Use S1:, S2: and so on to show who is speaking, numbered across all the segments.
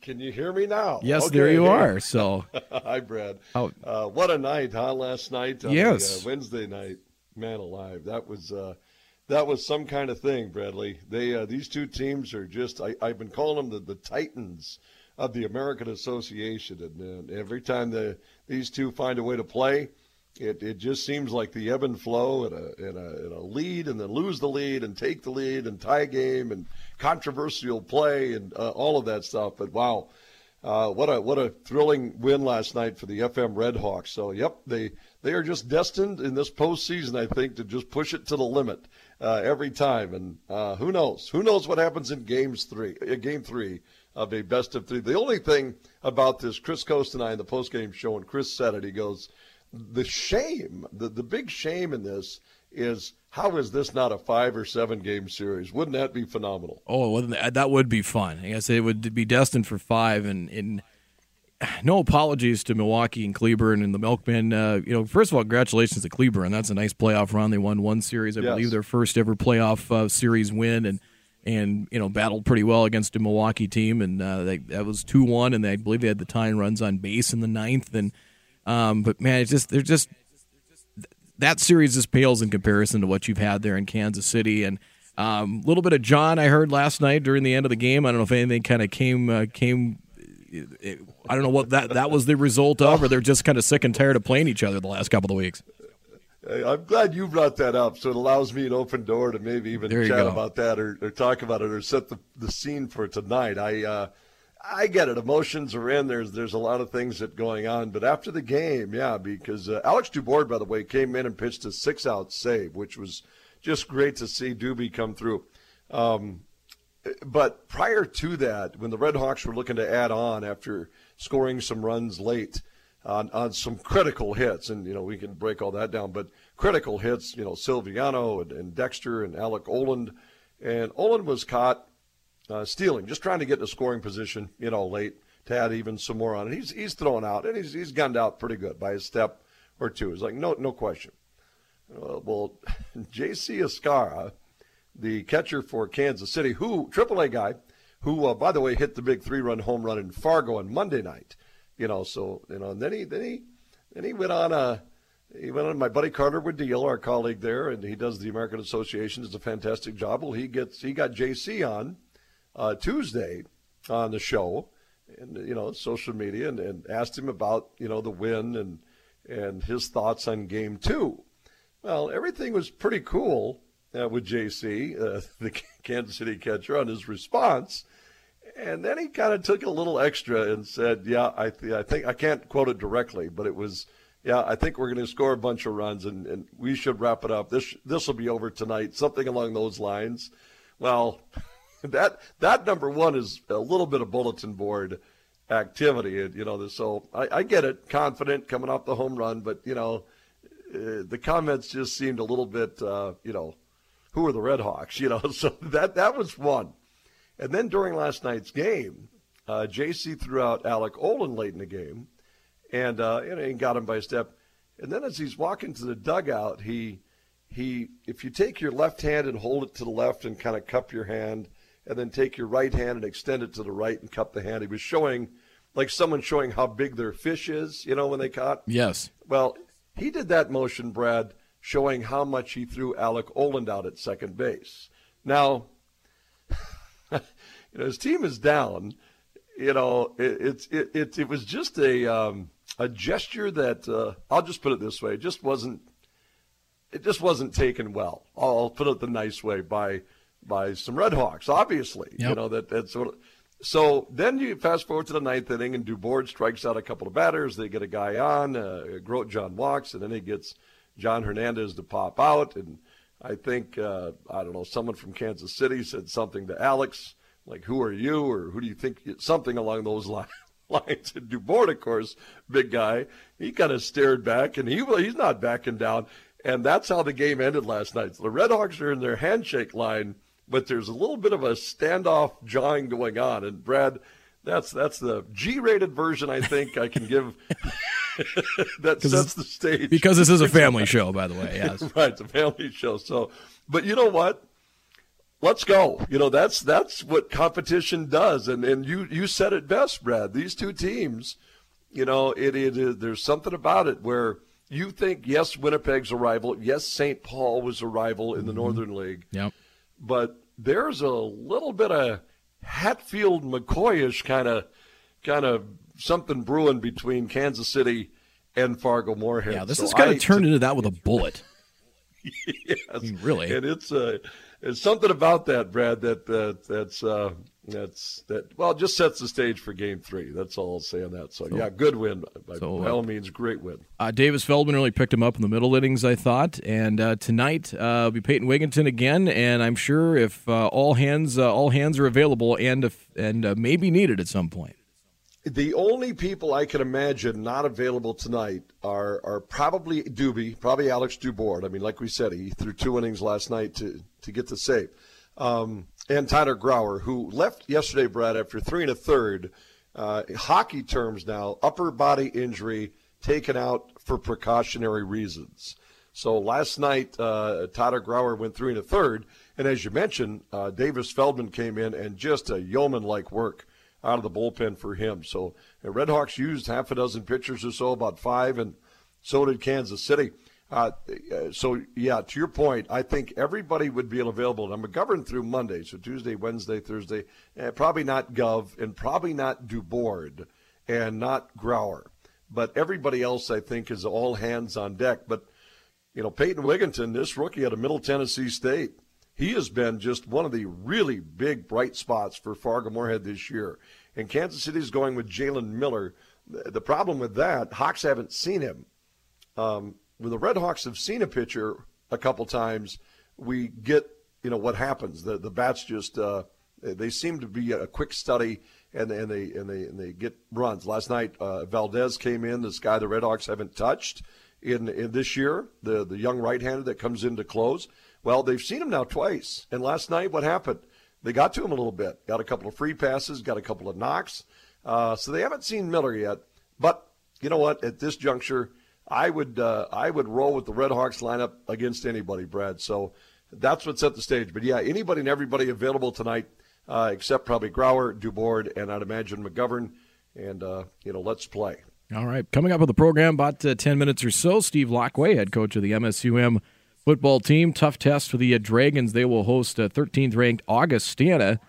S1: Can you hear me now?
S2: Yes,
S1: okay,
S2: there you are. So,
S1: hi, Brad.
S2: Oh.
S1: Uh, what a night, huh? Last night, on
S2: Yes.
S1: the, uh, Wednesday night. Man alive, that was uh, that was some kind of thing, Bradley. They uh, these two teams are just. I, I've been calling them the, the Titans of the American Association, and, uh, every time the these two find a way to play, it, it just seems like the ebb and flow and a, and, a, and a lead and then lose the lead and take the lead and tie game and controversial play and uh, all of that stuff. But wow, uh, what a what a thrilling win last night for the FM Redhawks. So yep, they they are just destined in this postseason, I think, to just push it to the limit uh, every time. And uh, who knows? Who knows what happens in games three, uh, game three of a best of three. The only thing about this, Chris Coast and I in the postgame show, and Chris said it. He goes, the shame, the the big shame in this is how is this not a five or seven game series? Wouldn't that be phenomenal?
S2: oh, well, that that would be fun. I guess it would be destined for five, and, and no apologies to Milwaukee and Cleburne and the Milkmen. Uh, you know, first of all, congratulations to Cleburne. That's a nice playoff run. They won one series, I
S1: Yes.
S2: believe, their first ever playoff uh, series win, and and you know battled pretty well against a Milwaukee team, and uh, they, that was two one, and they, I believe they had the tying runs on base in the ninth, and um, but man, it's just they're just that series just pales in comparison to what you've had there in Kansas City. And a um, little bit of John I heard last night during the end of the game. I don't know if anything kind of came uh, came. I don't know what that that was the result of, or they're just kind of sick and tired of playing each other the last couple of weeks.
S1: I'm glad you brought that up, so it allows me an open door to maybe even chat
S2: go.
S1: about that or, or talk about it or set the, the scene for tonight. I uh, I get it. Emotions are in. There's there's a lot of things that going on, but after the game, yeah, because uh, Alex Dubois, by the way, came in and pitched a six out save, which was just great to see Doobie come through. Um, but prior to that, when the Red Hawks were looking to add on after scoring some runs late on, on some critical hits, and you know we can break all that down, but critical hits, you know Silviano and, and Dexter and Alec Oland, and Oland was caught uh, stealing, just trying to get in a scoring position, you know, late to add even some more on it. He's he's thrown out and he's he's gunned out pretty good by a step or two. It's like no no question. Uh, well, J.C. Escarra, the catcher for Kansas City, who AAA guy, who uh, by the way hit the big three-run home run in Fargo on Monday night. You know, so you know, and then he then he then he went on a he went on my buddy Carter Wooddeal, our colleague there, and he does the American Association. Does a fantastic job. Well, he gets he got JC on uh, Tuesday on the show, and you know social media, and, and asked him about you know the win and and his thoughts on Game Two. Well, everything was pretty cool uh, with JC, uh, the Kansas City catcher, on his response. And then he kind of took a little extra and said, "Yeah, I, th- I think I can't quote it directly, but it was, yeah, I think we're going to score a bunch of runs and, and we should wrap it up. This this will be over tonight, something along those lines." Well, that that number one is a little bit of bulletin board activity, and you know, so I, I get it, confident coming off the home run, but you know, uh, the comments just seemed a little bit, uh, you know, who are the Red Hawks? You know, so that that was one. And then during last night's game, uh, JC threw out Alec Oland late in the game, and uh, and, and got him by a step. And then as he's walking to the dugout, he he if you take your left hand and hold it to the left and kind of cup your hand, and then take your right hand and extend it to the right and cup the hand. He was showing like someone showing how big their fish is, you know, when they caught.
S2: Yes.
S1: Well, he did that motion, Brad, showing how much he threw Alec Oland out at second base. Now, you know, his team is down. You know, it, it's it, it it was just a um, a gesture that uh, I'll just put it this way, it just wasn't it just wasn't taken well. I'll put it the nice way by by some Red Hawks, obviously. You know that that's of. So then you fast forward to the ninth inning, and Dubord strikes out a couple of batters. They get a guy on. Uh, Grote John walks, and then he gets John Hernandez to pop out. And I think uh, I don't know someone from Kansas City said something to Alex, like "Who are you?" or "Who do you think?" Something along those lines. Lines and Dubois, of course, big guy. He kind of stared back, and he he's not backing down. And that's how the game ended last night. So the Red Hawks are in their handshake line, but there's a little bit of a standoff jawing going on. And Brad, that's that's the G-rated version I think I can give. that sets the stage
S2: Because this is a family show, by the way. Yes.
S1: right, it's a family show. So, but you know what? let's go. You know, that's that's what competition does. And and you you said it best, Brad. These two teams, you know, it it is there's something about it where you think yes, Winnipeg's a rival, yes, St. Paul was a rival in the mm-hmm. Northern League.
S2: Yep.
S1: But there's a little bit of Hatfield McCoyish kind of kind of something brewing between Kansas City and Fargo Moorhead.
S2: Yeah, this so is going to turn into that with a bullet.
S1: yes, I
S2: mean, really,
S1: and it's uh, it's something about that, Brad. That that that's uh, that's that. Well, just sets the stage for Game Three. That's all I'll say on that. So, so yeah, good win by, so, by uh, all means, great win.
S2: Uh, Davis Feldman really picked him up in the middle innings, I thought. And uh, tonight uh, will be Peyton Wigginton again, and I'm sure if uh, all hands all hands are available and if, and maybe needed at some point.
S1: The only people I can imagine not available tonight are are probably Doobie, probably Alex Dubourg. I mean, like we said, he threw two innings last night to to get the save, um, and Tyler Grauer, who left yesterday, Brad, after three and a third. Uh, hockey terms now, upper body injury taken out for precautionary reasons. So last night, uh, Tyler Grauer went three and a third, and as you mentioned, uh, Davis Feldman came in and just a yeoman-like work out of the bullpen for him. So the Redhawks used half a dozen pitchers or so, about five, and so did Kansas City. Uh, so yeah, to your point, I think everybody would be available. I'm McGovern through Monday, so Tuesday, Wednesday, Thursday. Eh, probably not Gov, and probably not Dubourg, and not Grauer, but everybody else I think is all hands on deck. But you know, Peyton Wigginton, this rookie out of Middle Tennessee State, he has been just one of the really big bright spots for Fargo Moorhead this year. And Kansas City is going with Jalen Miller. The problem with that, Hawks haven't seen him. Um, when the Red Hawks have seen a pitcher a couple times, we get you know what happens. The the bats just uh, they seem to be a quick study and and they and they and they get runs. Last night uh, Valdez came in, this guy the Red Hawks haven't touched in in this year, the the young right-hander that comes in to close. Well, they've seen him now twice. And last night, what happened? They got to him a little bit. Got a couple of free passes, got a couple of knocks. Uh, so they haven't seen Miller yet. But you know what? At this juncture, I would uh, I would roll with the Red Hawks lineup against anybody, Brad. So that's what set the stage. But yeah, anybody and everybody available tonight, uh, except probably Grauer, Dubord, and I'd imagine McGovern. And uh, you know, let's play.
S2: All right, coming up with the program about uh, ten minutes or so. Steve Laqua, head coach of the MSUM football team. Tough test for the uh, Dragons. They will host uh, 13th ranked Augustana.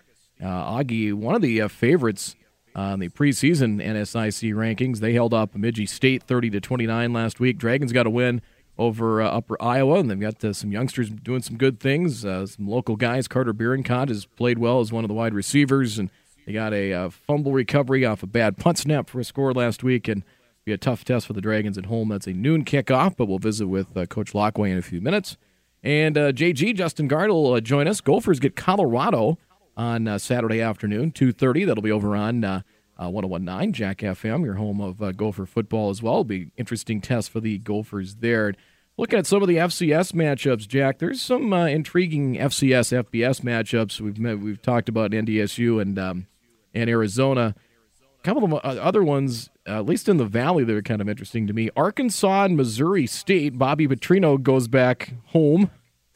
S2: Uh, Augie, one of the uh, favorites on the preseason NSIC rankings. They held up Bemidji State 30 to 29 last week. Dragons got a win over uh, Upper Iowa, and they've got uh, some youngsters doing some good things. Uh, some local guys. Carter Bierenkont has played well as one of the wide receivers, and they got a uh, fumble recovery off a bad punt snap for a score last week, and be a tough test for the Dragons at home. That's a noon kickoff, but we'll visit with uh, Coach Laqua in a few minutes. And uh, JG Justin Guard will join us. Gophers get Colorado on uh, Saturday afternoon, two thirty. That'll be over on uh, uh, 1019 Jack FM, your home of uh, Gopher football as well. It'll be interesting test for the Gophers there. Looking at some of the FCS matchups, Jack. There's some intriguing FCS FBS matchups. We've met, we've talked about NDSU and um, and Arizona. A couple of other ones uh, at least in the valley, they're kind of interesting to me. Arkansas and Missouri State. Bobby Petrino goes back home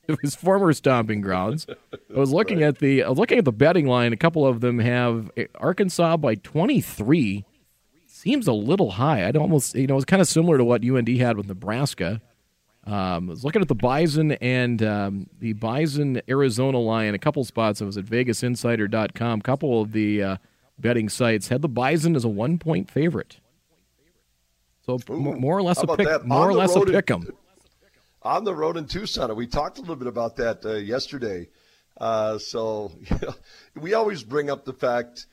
S2: his former stomping grounds. I was looking right. at the I was looking at the betting line. A couple of them have eh, Arkansas by 23. Seems a little high. I'd almost you know it's kind of similar to what UND had with Nebraska. Um, I was looking at the Bison and um, the Bison Arizona line. A couple spots. I was at VegasInsider.com. A couple of the uh, betting sites had the Bison as a one point favorite. So Ooh, more or less a pick, more or less a pick 'em.
S1: On the road in Tucson, we talked a little bit about that uh, yesterday. Uh, so we always bring up the fact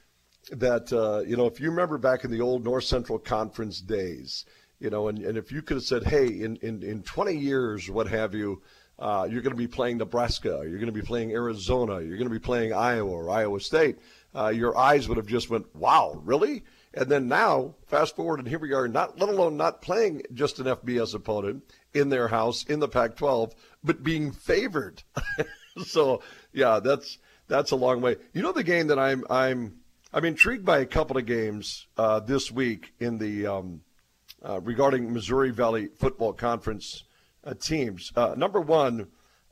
S1: that uh, you know if you remember back in the old North Central Conference days, you know, and, and if you could have said, hey, in, in, in 20 years, what have you, uh, you're going to be playing Nebraska, you're going to be playing Arizona, you're going to be playing Iowa or Iowa State uh, your eyes would have just went, wow, really? And then now, fast forward, and here we are, not let alone not playing just an FBS opponent in their house in the Pac-12, but being favored. so yeah, that's that's a long way. You know the game that I'm I'm I'm intrigued by a couple of games uh, this week in the um, uh, regarding Missouri Valley Football Conference uh, teams. Uh, number one,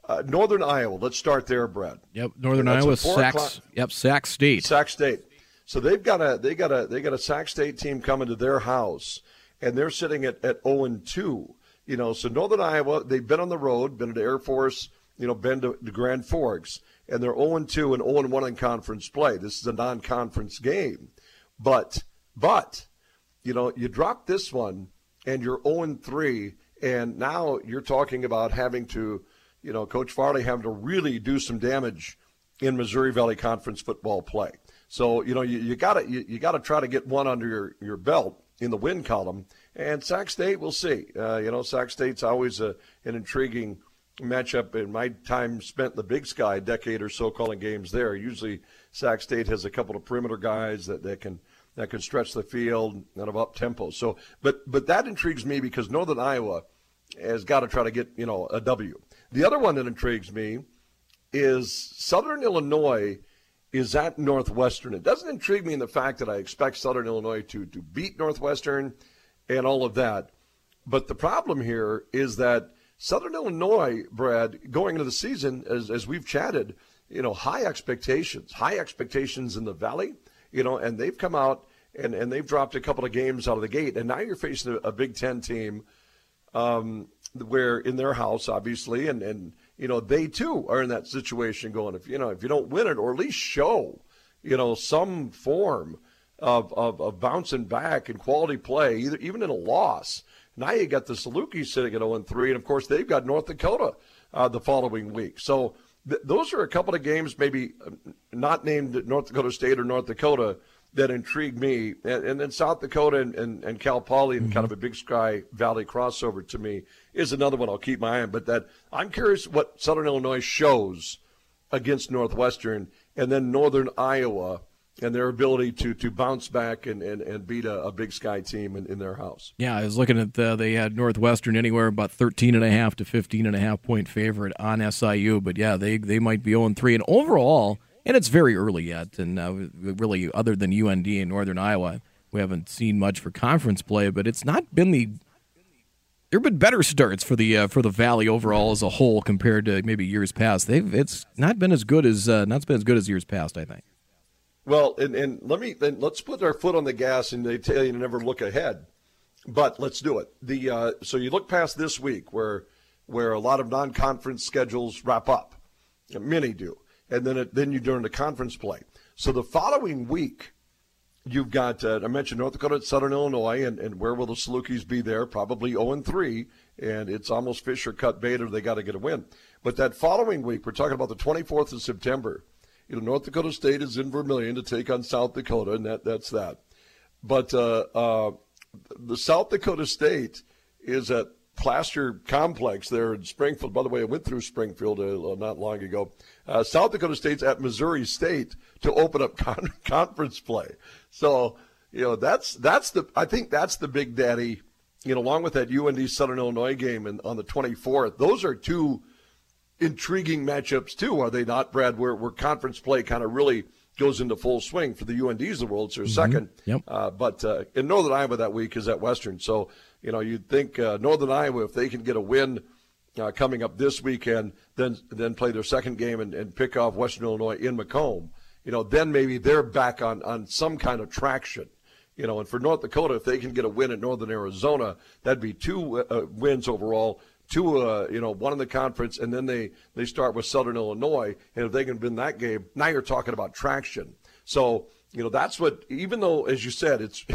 S1: Uh, Northern Iowa. Let's start there, Brad.
S2: Yep, Northern Iowa, Sac. Yep, Sac State.
S1: Sac State. So they've got a they got a they got a Sac State team coming to their house, and they're sitting at at zero and two. You know, so Northern Iowa, they've been on the road, been to Air Force, you know, been to, to Grand Forks, and they're 0 2 and 0 1 in conference play. This is a non conference game. But, but, you know, you drop this one and you're 0 3, and now you're talking about having to, you know, Coach Farley having to really do some damage in Missouri Valley Conference football play. So, you know, you, you gotta you, you gotta try to get one under your, your belt in the win column and Sac State, we'll see. Uh, you know, Sac State's always a, an intriguing matchup. In my time spent in the Big Sky, a decade or so calling games there, usually Sac State has a couple of perimeter guys that, that can that can stretch the field and of up tempo. So, but but that intrigues me because Northern Iowa has got to try to get you know a W. The other one that intrigues me is Southern Illinois is at Northwestern. It doesn't intrigue me in the fact that I expect Southern Illinois to to beat Northwestern and all of that. But the problem here is that Southern Illinois, Brad, going into the season, as, as we've chatted, you know, high expectations, high expectations in the Valley, you know, and they've come out and, and they've dropped a couple of games out of the gate. And now you're facing a, a Big Ten team um, where in their house, obviously, and, and, you know, they too are in that situation going, if, you know, if you don't win it or at least show, you know, some form – of, of, of bouncing back and quality play, either, even in a loss. Now you got the Salukis sitting at 0 3, and of course they've got North Dakota uh, the following week. So th- those are a couple of games, maybe uh, not named North Dakota State or North Dakota, that intrigue me. And, and then South Dakota and, and, and Cal Poly and mm-hmm. kind of a Big Sky Valley crossover to me is another one I'll keep my eye on. But that I'm curious what Southern Illinois shows against Northwestern and then Northern Iowa and their ability to to bounce back and, and, and beat a, a Big Sky team in, in their house.
S2: Yeah, I was looking at the, they had Northwestern anywhere about 13 and a half to 15 and a half point favorite on SIU, but yeah, they they might be 0 3 and overall, and it's very early yet, and uh, really other than UND and Northern Iowa, we haven't seen much for conference play, but it's not been the there have been better starts for the uh, for the Valley overall as a whole compared to maybe years past. They've it's not been as good as uh, not been as good as years past. I think.
S1: Well, and, and let me then let's put our foot on the gas, and they tell you to never look ahead, but let's do it. The uh, so you look past this week where where a lot of non-conference schedules wrap up, many do, and then it, then you during the conference play. So the following week, you've got uh, I mentioned North Dakota, Southern Illinois, and, and where will the Salukis be there? Probably 0 and 3, and it's almost Fisher cut bait, or they got to get a win. But that following week, we're talking about the 24th of September you know, North Dakota State is in Vermillion to take on South Dakota, and that that's that. But uh, uh, the South Dakota State is at Plaster Complex there in Springfield. By the way, I went through Springfield uh, not long ago. Uh, South Dakota State's at Missouri State to open up con- conference play. So you know that's that's the I think that's the big daddy. You know, along with that UND Southern Illinois game and on the 24th, those are two intriguing matchups too, are they not, Brad? Where where conference play kind of really goes into full swing for the UNDs of the world. It's their mm-hmm. second.
S2: Yep.
S1: Uh, but uh, in Northern Iowa that week is at Western. So you know you'd think uh, Northern Iowa if they can get a win. Uh, coming up this weekend, then then play their second game and, and pick off Western Illinois in Macomb. You know, then maybe they're back on, on some kind of traction you know, and for North Dakota, if they can get a win at Northern Arizona, that'd be two uh, wins overall two, uh, you know, one in the conference, and then they they start with Southern Illinois, and if they can win that game, now you're talking about traction. So you know that's what. Even though, as you said, it's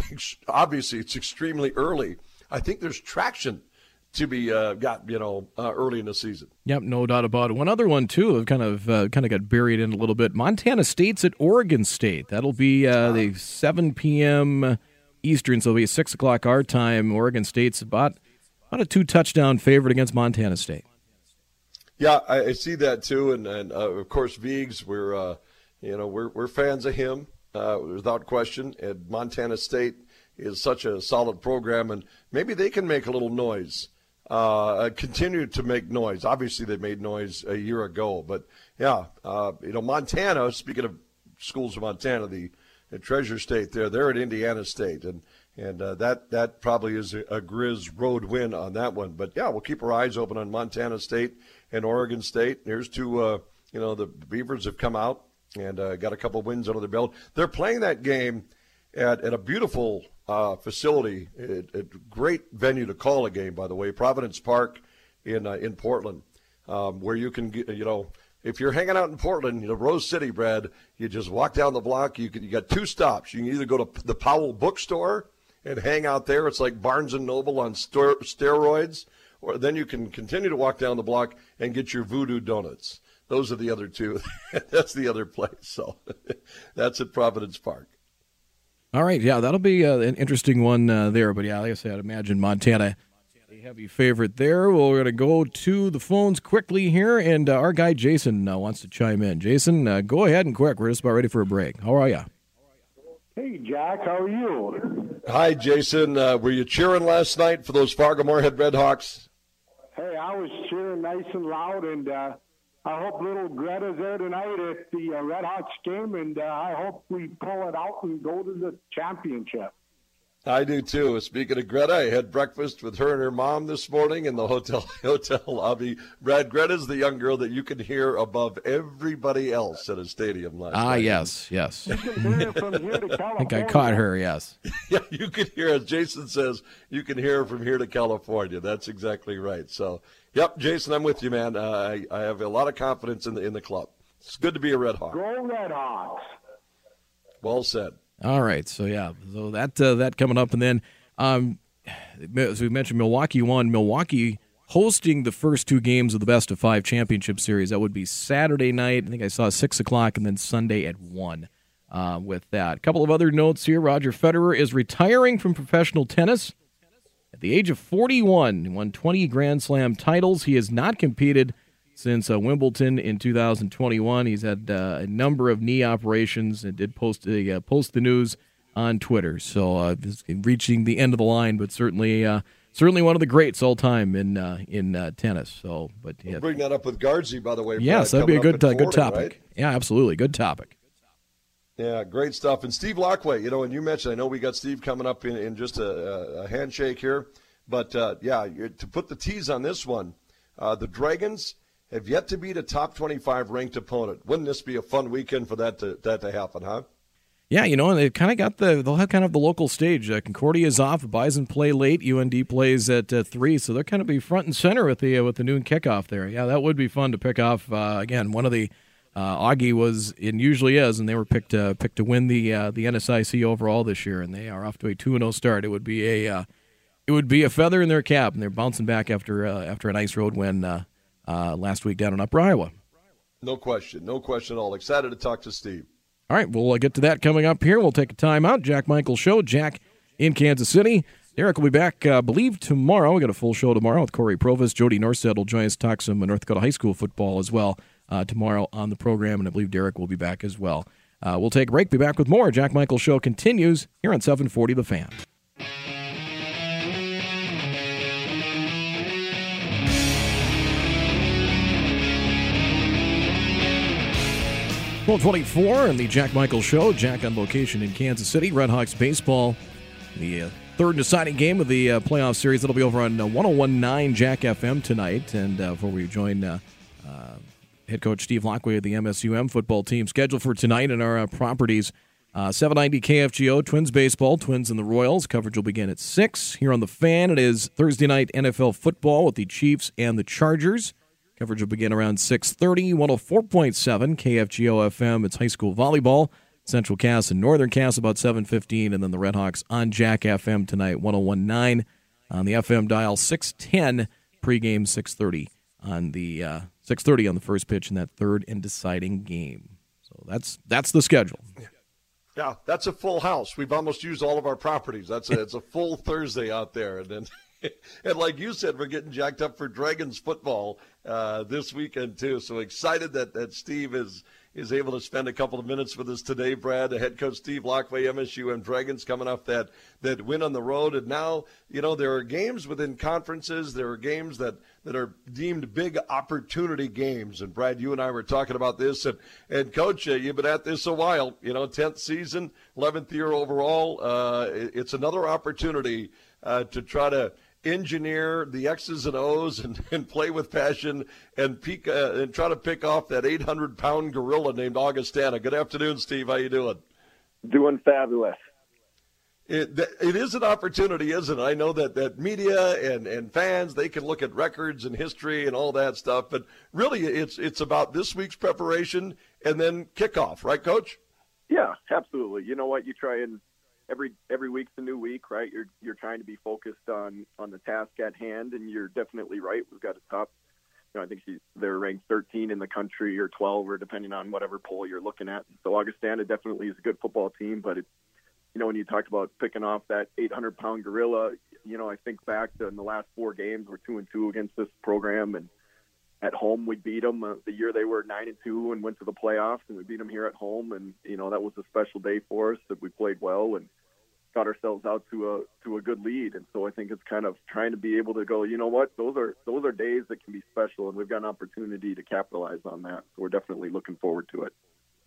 S1: obviously it's extremely early. I think there's traction to be uh, got you know uh, early in the season.
S2: Yep, no doubt about it. One other one too, kind of uh, kind of got buried in a little bit. Montana State's at Oregon State. That'll be uh, the 7 p.m. Eastern, so it'll be six o'clock our time. Oregon State's about about a two touchdown favorite against Montana State.
S1: Yeah, I, I see that too, and and uh, of course Viggs, we're uh, you know we're we're fans of him uh, without question. At Montana State is such a solid program, and maybe they can make a little noise. Uh, continue to make noise. Obviously, they made noise a year ago, but yeah, uh, you know Montana. Speaking of schools of Montana, the at Treasure State there. They're at Indiana State, and and uh, that that probably is a, a Grizz road win on that one. But yeah, we'll keep our eyes open on Montana State and Oregon State. Here's two. Uh, you know, the Beavers have come out and uh, got a couple wins under their belt. They're playing that game at, at a beautiful uh, facility, a, great venue to call a game, by the way, Providence Park in uh, in Portland, um, where you can get, you know. If you're hanging out in Portland, you know Rose City, Brad, you just walk down the block. You can, you got two stops. You can either go to the Powell Bookstore and hang out there. It's like Barnes and Noble on steroids, or then you can continue to walk down the block and get your Voodoo Donuts. Those are the other two. that's the other place. So that's at Providence Park.
S2: All right, yeah, that'll be uh, an interesting one uh, there. But yeah, like I said, I'd imagine Montana a heavy favorite there. Well, we're going to go to the phones quickly here, and uh, our guy Jason uh, wants to chime in. Jason, uh, go ahead and quick. We're just about ready for a break. How are you?
S3: Hey, Jack, how are you?
S1: Hi, Jason. Uh, were you cheering last night for those Fargo Moorhead Redhawks?
S3: Hey, I was cheering nice and loud, and I hope little Greta's there tonight at the uh, Red Hawks game, and uh, I hope we pull it out and go to the championship.
S1: I do too. Speaking of Greta, I had breakfast with her and her mom this morning in the hotel hotel lobby. Brad, Greta's the young girl that you can hear above everybody else at a stadium last
S2: Ah,
S1: night.
S2: yes, yes.
S3: You can hear from here to
S2: I think I caught her. Yes.
S1: Yeah, you can hear, as Jason says, you can hear from here to California. That's exactly right. So, yep, Jason, I'm with you, man. Uh, I, I have a lot of confidence in the in the club. It's good to be a Red Hawk.
S3: Go Red Hawks.
S1: Well said.
S2: All right, so yeah, so that uh, that coming up, and then um, as we mentioned, Milwaukee won. Milwaukee hosting the first two games of the best of five championship series. That would be Saturday night. I think I saw six o'clock, and then Sunday at one. Uh, with that, a couple of other notes here. Roger Federer is retiring from professional tennis at the age of 41. He won 20 Grand Slam titles. He has not competed since uh, Wimbledon in 2021. He's had uh, a number of knee operations and did post uh, post the news on Twitter. So uh, reaching the end of the line, but certainly uh, certainly one of the greats all time in uh, in tennis. So, but
S1: yeah. we'll bring that up with Guardsy, by the way.
S2: Yes, that'd be a good good topic. Right? Yeah, absolutely, good topic.
S1: Yeah, great stuff. And Steve Laqua, you know, and you mentioned, I know we got Steve coming up in, in just a, a handshake here, but yeah, to put the tease on this one, the Dragons have yet to beat a top 25 ranked opponent. Wouldn't this be a fun weekend for that to that to happen, huh?
S2: Yeah, you know, and they've kind of got the they'll have kind of the local stage. Uh, Concordia is off. Bison play late. UND plays at uh, three, so they're kind of be front and center with the uh, with the noon kickoff there. Yeah, that would be fun to pick off. Uh, again, one of the uh, Augie was and usually is, and they were picked uh, picked to win the uh, the NSIC overall this year, and they are off to a two and zero start. It would be a it would be a feather in their cap, and they're bouncing back after after a nice road win uh, last week down in Upper Iowa.
S1: No question. No question at all. Excited to talk to Steve.
S2: All right, we'll uh, get to that coming up here. We'll take a time out. Jack Michael Show. Jack in Kansas City. Derek will be back, uh, believe, tomorrow. We got a full show tomorrow with Corey Provis. Jody Norstead will join us talk some North Dakota high school football as well uh, tomorrow on the program, and I believe Derek will be back as well. Uh, we'll take a break. Be back with more. Jack Michael Show continues here on 740 The Fan. 1224 and the Jack Michael Show. Jack on location in Kansas City. Redhawks baseball. The uh, third deciding game of the uh, playoff series. That'll be over on uh, 1019 Jack FM tonight. And uh, before we join uh, head coach Steve Laqua of the MSUM football team, scheduled for tonight in our uh, properties. 790 KFGO, Twins baseball, Twins and the Royals. Coverage will begin at 6. Here on the fan, it is Thursday night NFL football with the Chiefs and the Chargers. Coverage will begin around 6.30, 104.7 KFGO FM. It's high school volleyball. Central Cass and Northern Cass about 7.15, and then the Redhawks on Jack FM tonight, 101.9 on the FM dial, 610 pregame, 6.30 on the uh, 6.30 on the first pitch in that third and deciding game. So that's that's the schedule.
S1: Yeah, that's a full house. We've almost used all of our properties. That's a, it's a full Thursday out there, and then and like you said, we're getting jacked up for Dragons football uh, this weekend too. So excited that, that Steve is is able to spend a couple of minutes with us today. Brad, head coach Steve Laqua, MSU and Dragons coming off that that win on the road, and now you know there are games within conferences. There are games that that are deemed big opportunity games. And Brad, you and I were talking about this, and and coach, uh, you've been at this a while. You know, tenth season, eleventh year overall. Uh, it's another opportunity uh, to try to engineer the X's and O's and, and play with passion and peak uh, and try to pick off that 800 pound gorilla named Augustana. Good afternoon, Steve. How you doing?
S4: Doing fabulous.
S1: It, it is an opportunity, isn't it? I know that, that media and, and fans they can look at records and history and all that stuff, but really it's it's about this week's preparation and then kickoff, right, Coach?
S4: Yeah, absolutely. You know what? You try and every every week's a new week, right? You're you're trying to be focused on on the task at hand, and you're definitely right. We've got a top. You know, I think they're ranked 13 in the country or 12, or depending on whatever poll you're looking at. So Augustana definitely is a good football team, but it's you know when you talked about picking off that 800 pound gorilla, you know I think back to in the last four games we're two and two against this program, and at home we beat them uh, the year they were nine and two and went to the playoffs, and we beat them here at home, and you know that was a special day for us that we played well and got ourselves out to a to a good lead. And so I think it's kind of trying to be able to go, you know what, those are those are days that can be special, and we've got an opportunity to capitalize on that. So we're definitely looking forward to it.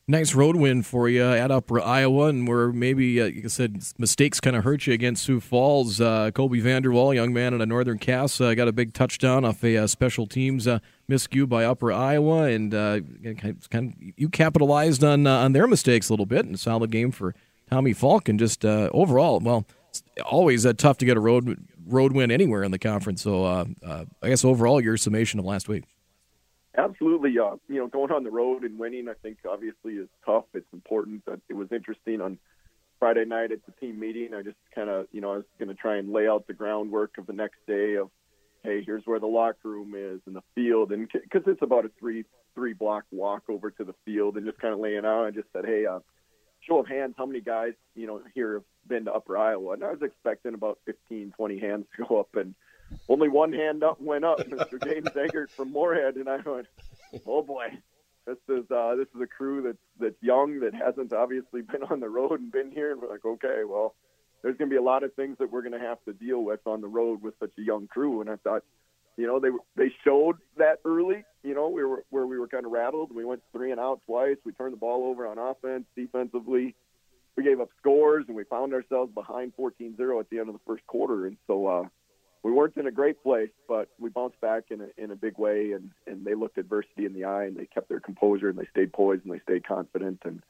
S2: Nice road win for you at Upper Iowa, and where maybe, uh, like I said, mistakes kind of hurt you against Sioux Falls. Uh, Kobe Vanderwall, young man in a Northern Cass, uh, got a big touchdown off a uh, special teams uh, miscue by Upper Iowa, and uh, kind of, you capitalized on uh, on their mistakes a little bit, and a solid game for Tommy Falk, and just overall, well, always tough to get a road road win anywhere in the conference. So I guess overall, your summation of last week.
S4: Absolutely. Uh, you know, going on the road and winning, I think obviously is tough. It's important. It was interesting on Friday night at the team meeting. I just kind of, you know, I was going to try and lay out the groundwork of the next day of, hey, here's where the locker room is and the field, and because it's about a three three block walk over to the field, and just kind of laying out. I just said, hey, uh, show of hands, how many guys, you know, here have been to Upper Iowa? And I was expecting about 15, 20 hands to go up and only one hand up went up, Mr. James Eggert from Moorhead, and I went, "Oh boy, this is uh, this is a crew that's that's young that hasn't obviously been on the road and been here." And we're like, "Okay, well, there's going to be a lot of things that we're going to have to deal with on the road with such a young crew." And I thought, you know, they they showed that early. You know, we were where we were kind of rattled. We went three and out twice. We turned the ball over on offense, defensively. We gave up scores, and we found ourselves behind 14-0 at the end of the first quarter. And so, uh, we weren't in a great place, but we bounced back in a, in a big way, and, and they looked adversity in the eye, and they kept their composure, and they stayed poised, and they stayed confident, and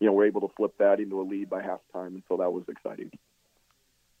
S4: you know we're able to flip that into a lead by halftime, and so that was exciting.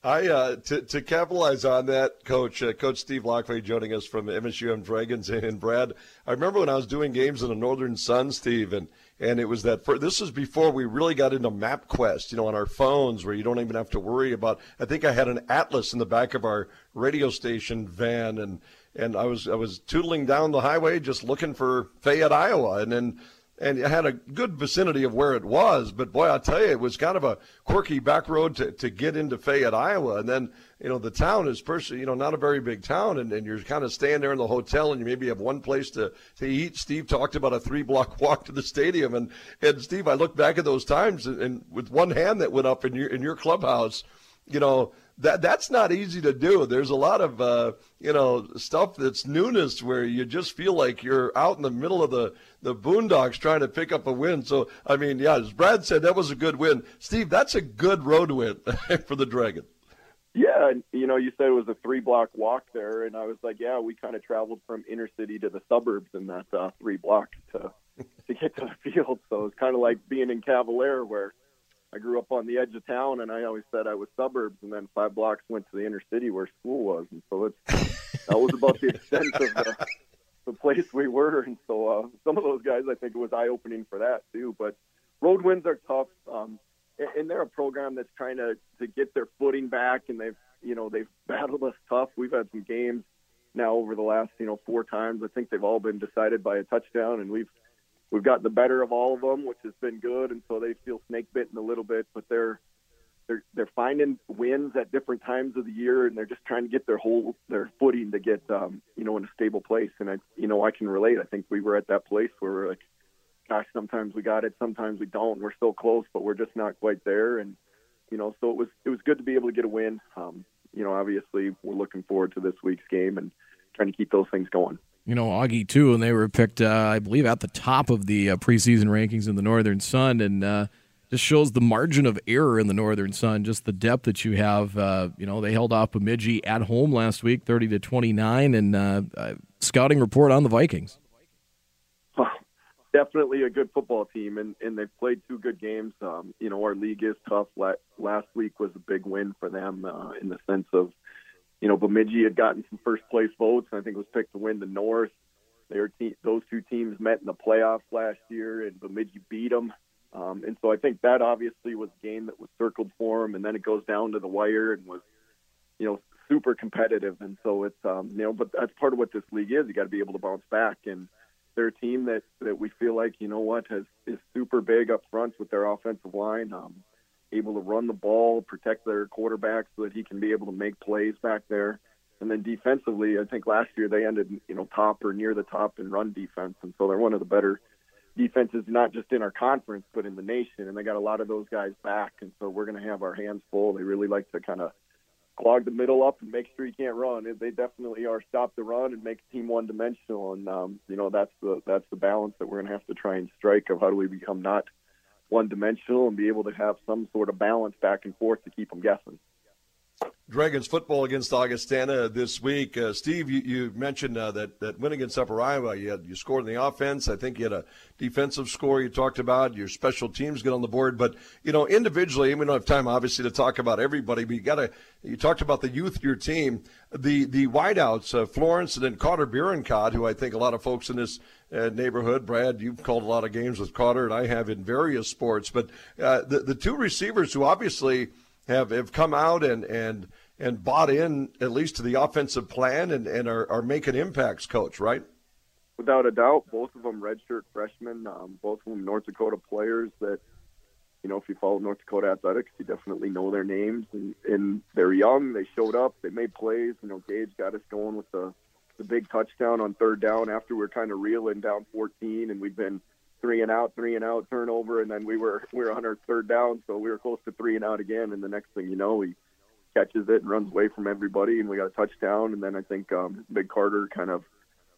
S1: I uh, to to capitalize on that, Coach uh, Coach Steve Laqua joining us from MSUM Dragons, and Brad. I remember when I was doing games in the Northern Sun, Steve, and and it was that for, this was before we really got into MapQuest, you know, on our phones where you don't even have to worry about. I think I had an atlas in the back of our radio station van, and and I was I was tootling down the highway just looking for Fayette, Iowa, and then and it had a good vicinity of where it was. But boy, I'll tell you, it was kind of a quirky back road to, to get into Fayette, Iowa. And then, you know, the town is personally, you know, not a very big town. And, and you're kind of staying there in the hotel and you maybe have one place to, to eat. Steve talked about a three block walk to the stadium. And, and Steve, I look back at those times and, and with one hand that went up in your, in your clubhouse, you know, that that's not easy to do. There's a lot of uh, you know stuff that's newness where you just feel like you're out in the middle of the the boondocks trying to pick up a win. So I mean, yeah, as Brad said, that was a good win. Steve, that's a good road win for the Dragon.
S4: Yeah, you know, you said it was a three block walk there, and I was like, yeah, we kind of traveled from inner city to the suburbs in that uh, three blocks to to get to the field. So it's kind of like being in Cavalier where I grew up on the edge of town, and I always said I was suburbs, and then five blocks went to the inner city where school was, and so it's that was about the extent of the, the place we were. And so uh, some of those guys, I think it was eye opening for that too. But road wins are tough, um, and they're a program that's trying to to get their footing back, and they've you know they've battled us tough. We've had some games now over the last you know four times. I think they've all been decided by a touchdown, and we've we've gotten the better of all of them, which has been good, and so they feel snake bitten a little bit, but they're they're they're finding wins at different times of the year, and they're just trying to get their whole their footing to get um, you know in a stable place. And I you know I can relate. I think we were at that place where we're like, gosh, sometimes we got it, sometimes we don't. We're so close, but we're just not quite there. And you know, so it was it was good to be able to get a win. Um, you know, obviously we're looking forward to this week's game and trying to keep those things going.
S2: You know, Augie too, and they were picked, uh, I believe, at the top of the uh, preseason rankings in the Northern Sun, and uh, just shows the margin of error in the Northern Sun, just the depth that you have. Uh, you know, they held off Bemidji at home last week, thirty to twenty nine, and uh, uh, scouting report on the Vikings.
S4: definitely a good football team, and, and they've played two good games. Um, you know, our league is tough. Last week was a big win for them in the sense of, you know, Bemidji had gotten some first place votes, and I think was picked to win the North. They were te- those two teams met in the playoffs last year, and Bemidji beat them. Um, and so I think that obviously was a game that was circled for them, and then it goes down to the wire and was, you know, super competitive. And so it's, um, you know, but that's part of what this league is. You got to be able to bounce back and they're a team that that we feel like you know what has is super big up front with their offensive line, um, able to run the ball, protect their quarterback so that he can be able to make plays back there. And then defensively, I think last year they ended you know top or near the top in run defense, and so they're one of the better defenses not just in our conference but in the nation. And they got a lot of those guys back, and so we're going to have our hands full. They really like to kind of clog the middle up and make sure you can't run. They definitely are stop the run and make the team one dimensional. And um, you know that's the that's the balance that we're going to have to try and strike of how do we become not one dimensional and be able to have some sort of balance back and forth to keep them guessing.
S1: Dragons football against Augustana this week. Uh, Steve, you, you mentioned uh, that that win against Upper Iowa, you had, you scored in the offense. I think you had a defensive score you talked about. Your special teams get on the board, but you know individually, we don't have time obviously to talk about everybody. But you got to. You talked about the youth of your team, the the wideouts, uh, Florence and then Carter Bierencott, who I think a lot of folks in this uh, neighborhood. Brad, you've called a lot of games with Carter, and I have in various sports. But uh, the the two receivers who obviously have have come out and and and bought in at least to the offensive plan and, and are, are making impacts, coach, right?
S4: Without a doubt, both of them redshirt freshmen, um, both of them North Dakota players that, you know, if you follow North Dakota athletics, you definitely know their names. And, and they're young. They showed up. They made plays. You know, Gage got us going with the, the big touchdown on third down after we were kind of reeling down 14, and we'd been three and out, three and out turnover, and then we were we were on our third down, so we were close to three and out again. And the next thing you know, we catches it and runs away from everybody, and we got a touchdown. And then I think um, Big Carter kind of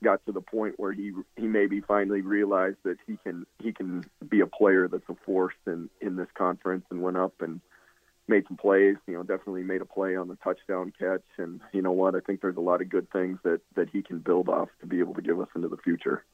S4: got to the point where he he maybe finally realized that he can he can be a player that's a force in in this conference, and went up and made some plays. You know, definitely made a play on the touchdown catch. And you know what? I think there's a lot of good things that that he can build off to be able to give us into the future.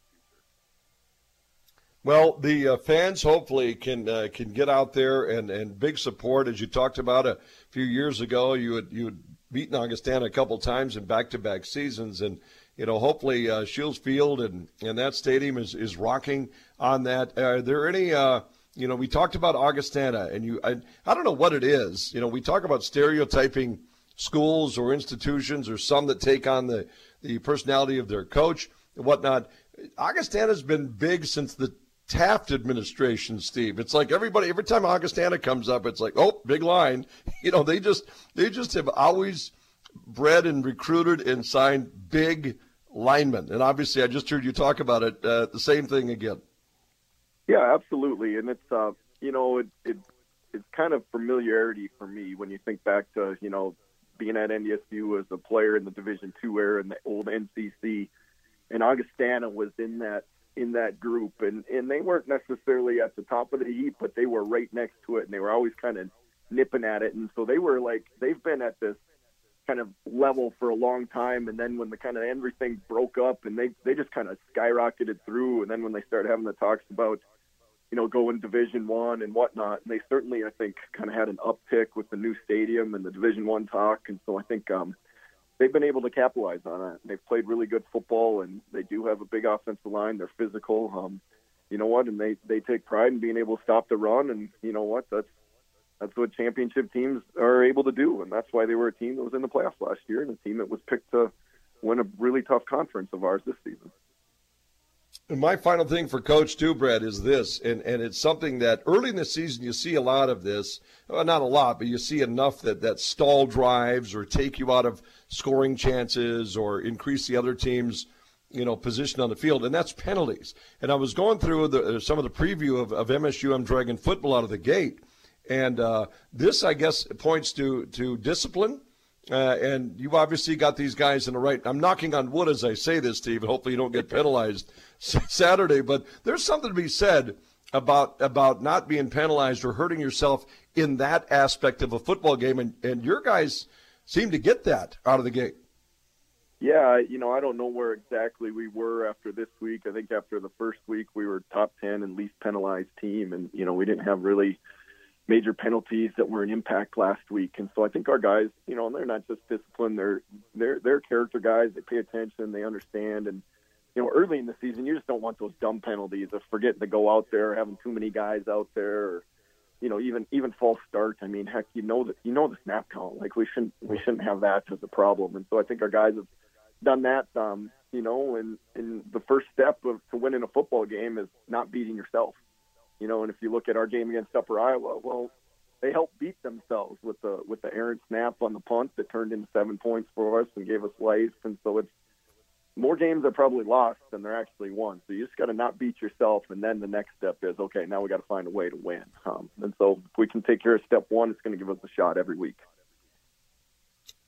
S1: Well, the uh, fans hopefully can uh, can get out there and, and big support as you talked about a few years ago. You had you had beaten Augustana a couple times in back to back seasons, and you know hopefully uh, Scheels Field and, and that stadium is, is rocking on that. Are there any? Uh, you know, we talked about Augustana, and you I, I don't know what it is. You know, we talk about stereotyping schools or institutions or some that take on the the personality of their coach and whatnot. Augustana's been big since the Taft administration, Steve. It's like everybody every time Augustana comes up, it's like, oh, big line. You know, they just they just have always bred and recruited and signed big linemen. And obviously, I just heard you talk about it. Uh, the same thing again.
S4: Yeah, absolutely. And it's uh, you know, it, it it's kind of familiarity for me when you think back to you know being at NDSU as a player in the Division Two era in the old NCC, and Augustana was in that in that group, and and they weren't necessarily at the top of the heap, but they were right next to it, and they were always kind of nipping at it, and so they were like they've been at this kind of level for a long time, and then when the kind of everything broke up, and they they just kind of skyrocketed through, and then when they started having the talks about you know going Division One and whatnot, and they certainly I think kind of had an uptick with the new stadium and the Division One talk, and so I think um, they've been able to capitalize on it. They've played really good football, and they do have a big offensive line. They're physical. Um, you know what? And they they take pride in being able to stop the run. And you know what? That's that's what championship teams are able to do, and that's why they were a team that was in the playoffs last year, and a team that was picked to win a really tough conference of ours this season.
S1: And my final thing for Coach too, Brad, is this, and, and it's something that early in the season you see a lot of this. Well, not a lot, but you see enough that, that stall drives or take you out of scoring chances or increase the other team's you know, position on the field, and that's penalties. And I was going through the, some of the preview of, of MSUM Dragon football out of the gate, and uh, this, I guess, points to to discipline. Uh, and you've obviously got these guys in the right. I'm knocking on wood as I say this, Steve, and hopefully you don't get penalized Saturday. But there's something to be said about about not being penalized or hurting yourself in that aspect of a football game, and, and your guys seem to get that out of the gate.
S4: Yeah, you know, I don't know where exactly we were after this week. I think after the first week we were top 10 and least penalized team and you know, we didn't have really major penalties that were an impact last week. And so I think our guys, you know, and they're not just disciplined, they're they're they're character guys. They pay attention, they understand and you know, early in the season you just don't want those dumb penalties of forgetting to go out there, having too many guys out there or you know, even even false start. I mean, heck, you know that you know the snap count. Like we shouldn't we shouldn't have that as a problem. And so I think our guys have done that. Um, you know, and and the first step of to winning a football game is not beating yourself. You know, and if you look at our game against Upper Iowa, well, they helped beat themselves with the with the errant snap on the punt that turned into seven points for us and gave us life. And so it's more games are probably lost than they're actually won. So you just got to not beat yourself, and then the next step is okay. Now we got to find a way to win. Um, and so if we can take care of step one, it's going to give us a shot every week.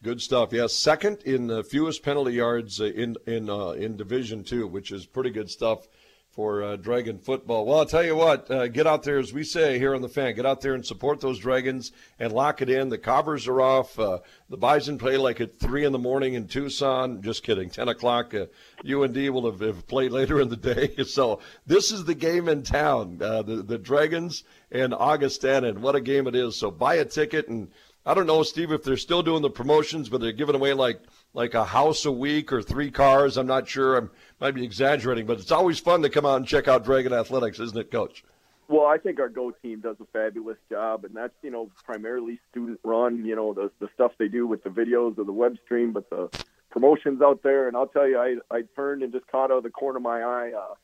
S1: Good stuff. Yes, second in the fewest penalty yards uh, in in uh, in Division Two, which is pretty good stuff for uh, Dragon football. Well, I'll tell you what, uh, get out there, as we say here on the fan, get out there and support those Dragons and lock it in. The covers are off. Uh, the Bison play like at 3 in the morning in Tucson. Just kidding. 10 o'clock, UND uh, will have, have, played later in the day. So this is the game in town, uh, the, the Dragons and Augustana, and what a game it is. So buy a ticket and I don't know, Steve, if they're still doing the promotions, but they're giving away like like a house a week or three cars. I'm not sure. I might be exaggerating, but it's always fun to come out and check out Dragon Athletics, isn't it, Coach?
S4: Well, I think our Go team does a fabulous job, and that's you know primarily student run. You know the the stuff they do with the videos of the web stream, but the promotions out there. And I'll tell you, I I turned and just caught out of the corner of my eye. Uh,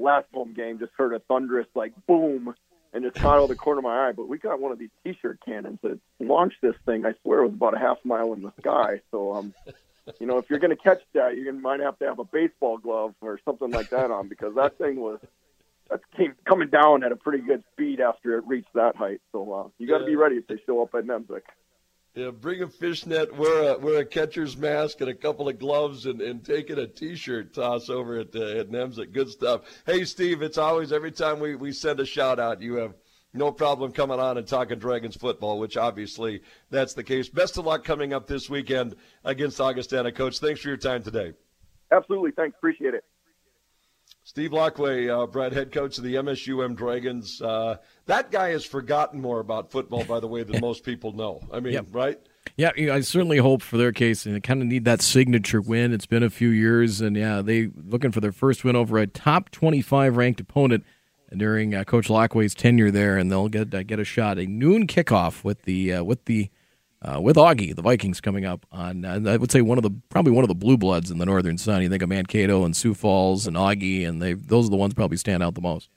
S4: last home game, just heard a thunderous like boom and just caught out of the corner of my eye. But we got one of these T-shirt cannons that launched this thing. I swear it was about a half mile in the sky. So, um, you know, if you're going to catch that, you might have to have a baseball glove or something like that on because that thing was that came coming down at a pretty good speed after it reached that height. So uh, you got to yeah. be ready if they show up at Nemzek.
S1: Yeah, bring a fishnet, wear a wear a catcher's mask and a couple of gloves, and, and take it a T-shirt toss over at uh, at Nemzek. Good stuff. Hey, Steve, it's always every time we, we send a shout out, you have no problem coming on and talking Dragons football, which obviously that's the case. Best of luck coming up this weekend against Augustana, Coach. Thanks for your time today.
S4: Absolutely, thanks. Appreciate it.
S1: Steve Laqua, uh, Brad, head coach of the MSUM Dragons. Uh, that guy has forgotten more about football, by the way, than most people know. I mean, yep. right?
S2: Yeah, I certainly hope for their case, and they kind of need that signature win. It's been a few years, and yeah, they looking for their first win over a top twenty-five ranked opponent during uh, Coach Laqua's tenure there, and they'll get uh, get a shot. A noon kickoff with the uh, with the uh, with Augie, the Vikings coming up on, uh, I would say one of the probably one of the blue bloods in the Northern Sun. You think of Mankato and Sioux Falls and Augie, and they those are the ones probably stand out the most.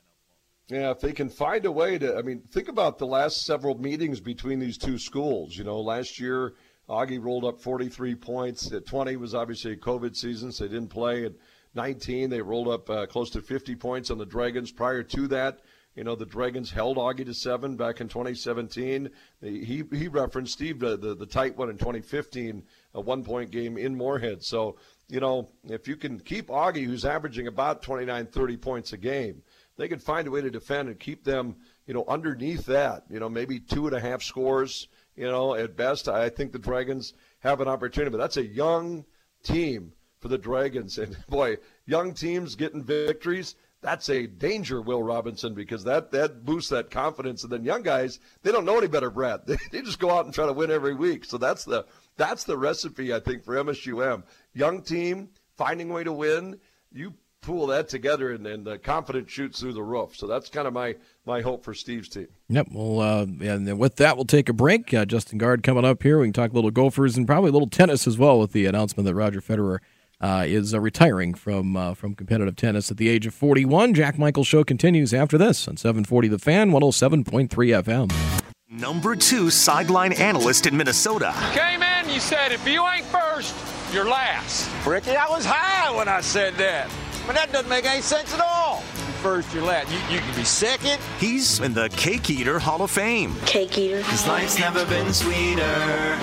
S1: Yeah, if they can find a way to, I mean, think about the last several meetings between these two schools. You know, last year Augie rolled up 43 points. At 20 was obviously a COVID season, so they didn't play. At 19, they rolled up uh, close to 50 points on the Dragons. Prior to that, you know, the Dragons held Augie to seven back in 2017. He he referenced Steve the, the, the tight one in 2015, a one point game in Moorhead. So you know, if you can keep Augie, who's averaging about 29, 30 points a game, they can find a way to defend and keep them, you know, underneath that. You know, maybe two and a half scores. You know, at best, I think the Dragons have an opportunity. But that's a young team for the Dragons, and boy, young teams getting victories that's a danger, Will Robinson, because that that boosts that confidence. And then young guys, they don't know any better, Brad. They, they just go out and try to win every week. So that's the that's the recipe, I think, for MSUM. Young team finding a way to win. You pool that together, and, and the confidence shoots through the roof. So that's kind of my my hope for Steve's team.
S2: Yep. Well, uh, and with that, we'll take a break. Uh, Justin Gaard coming up here. We can talk a little Gophers and probably a little tennis as well with the announcement that Roger Federer uh, is uh, retiring from uh, from competitive tennis at the age of 41. Jack Michael Show continues after this on 740 The Fan, 107.3 FM.
S5: Number two sideline analyst in Minnesota.
S6: Came in, you said, if you ain't first, you're last. Ricky, I was high when I said that. I mean, that doesn't make any sense at all. First, you're last. You, you can be second.
S5: He's in the Cake Eater Hall of Fame.
S7: Cake eater.
S8: His life's never been sweeter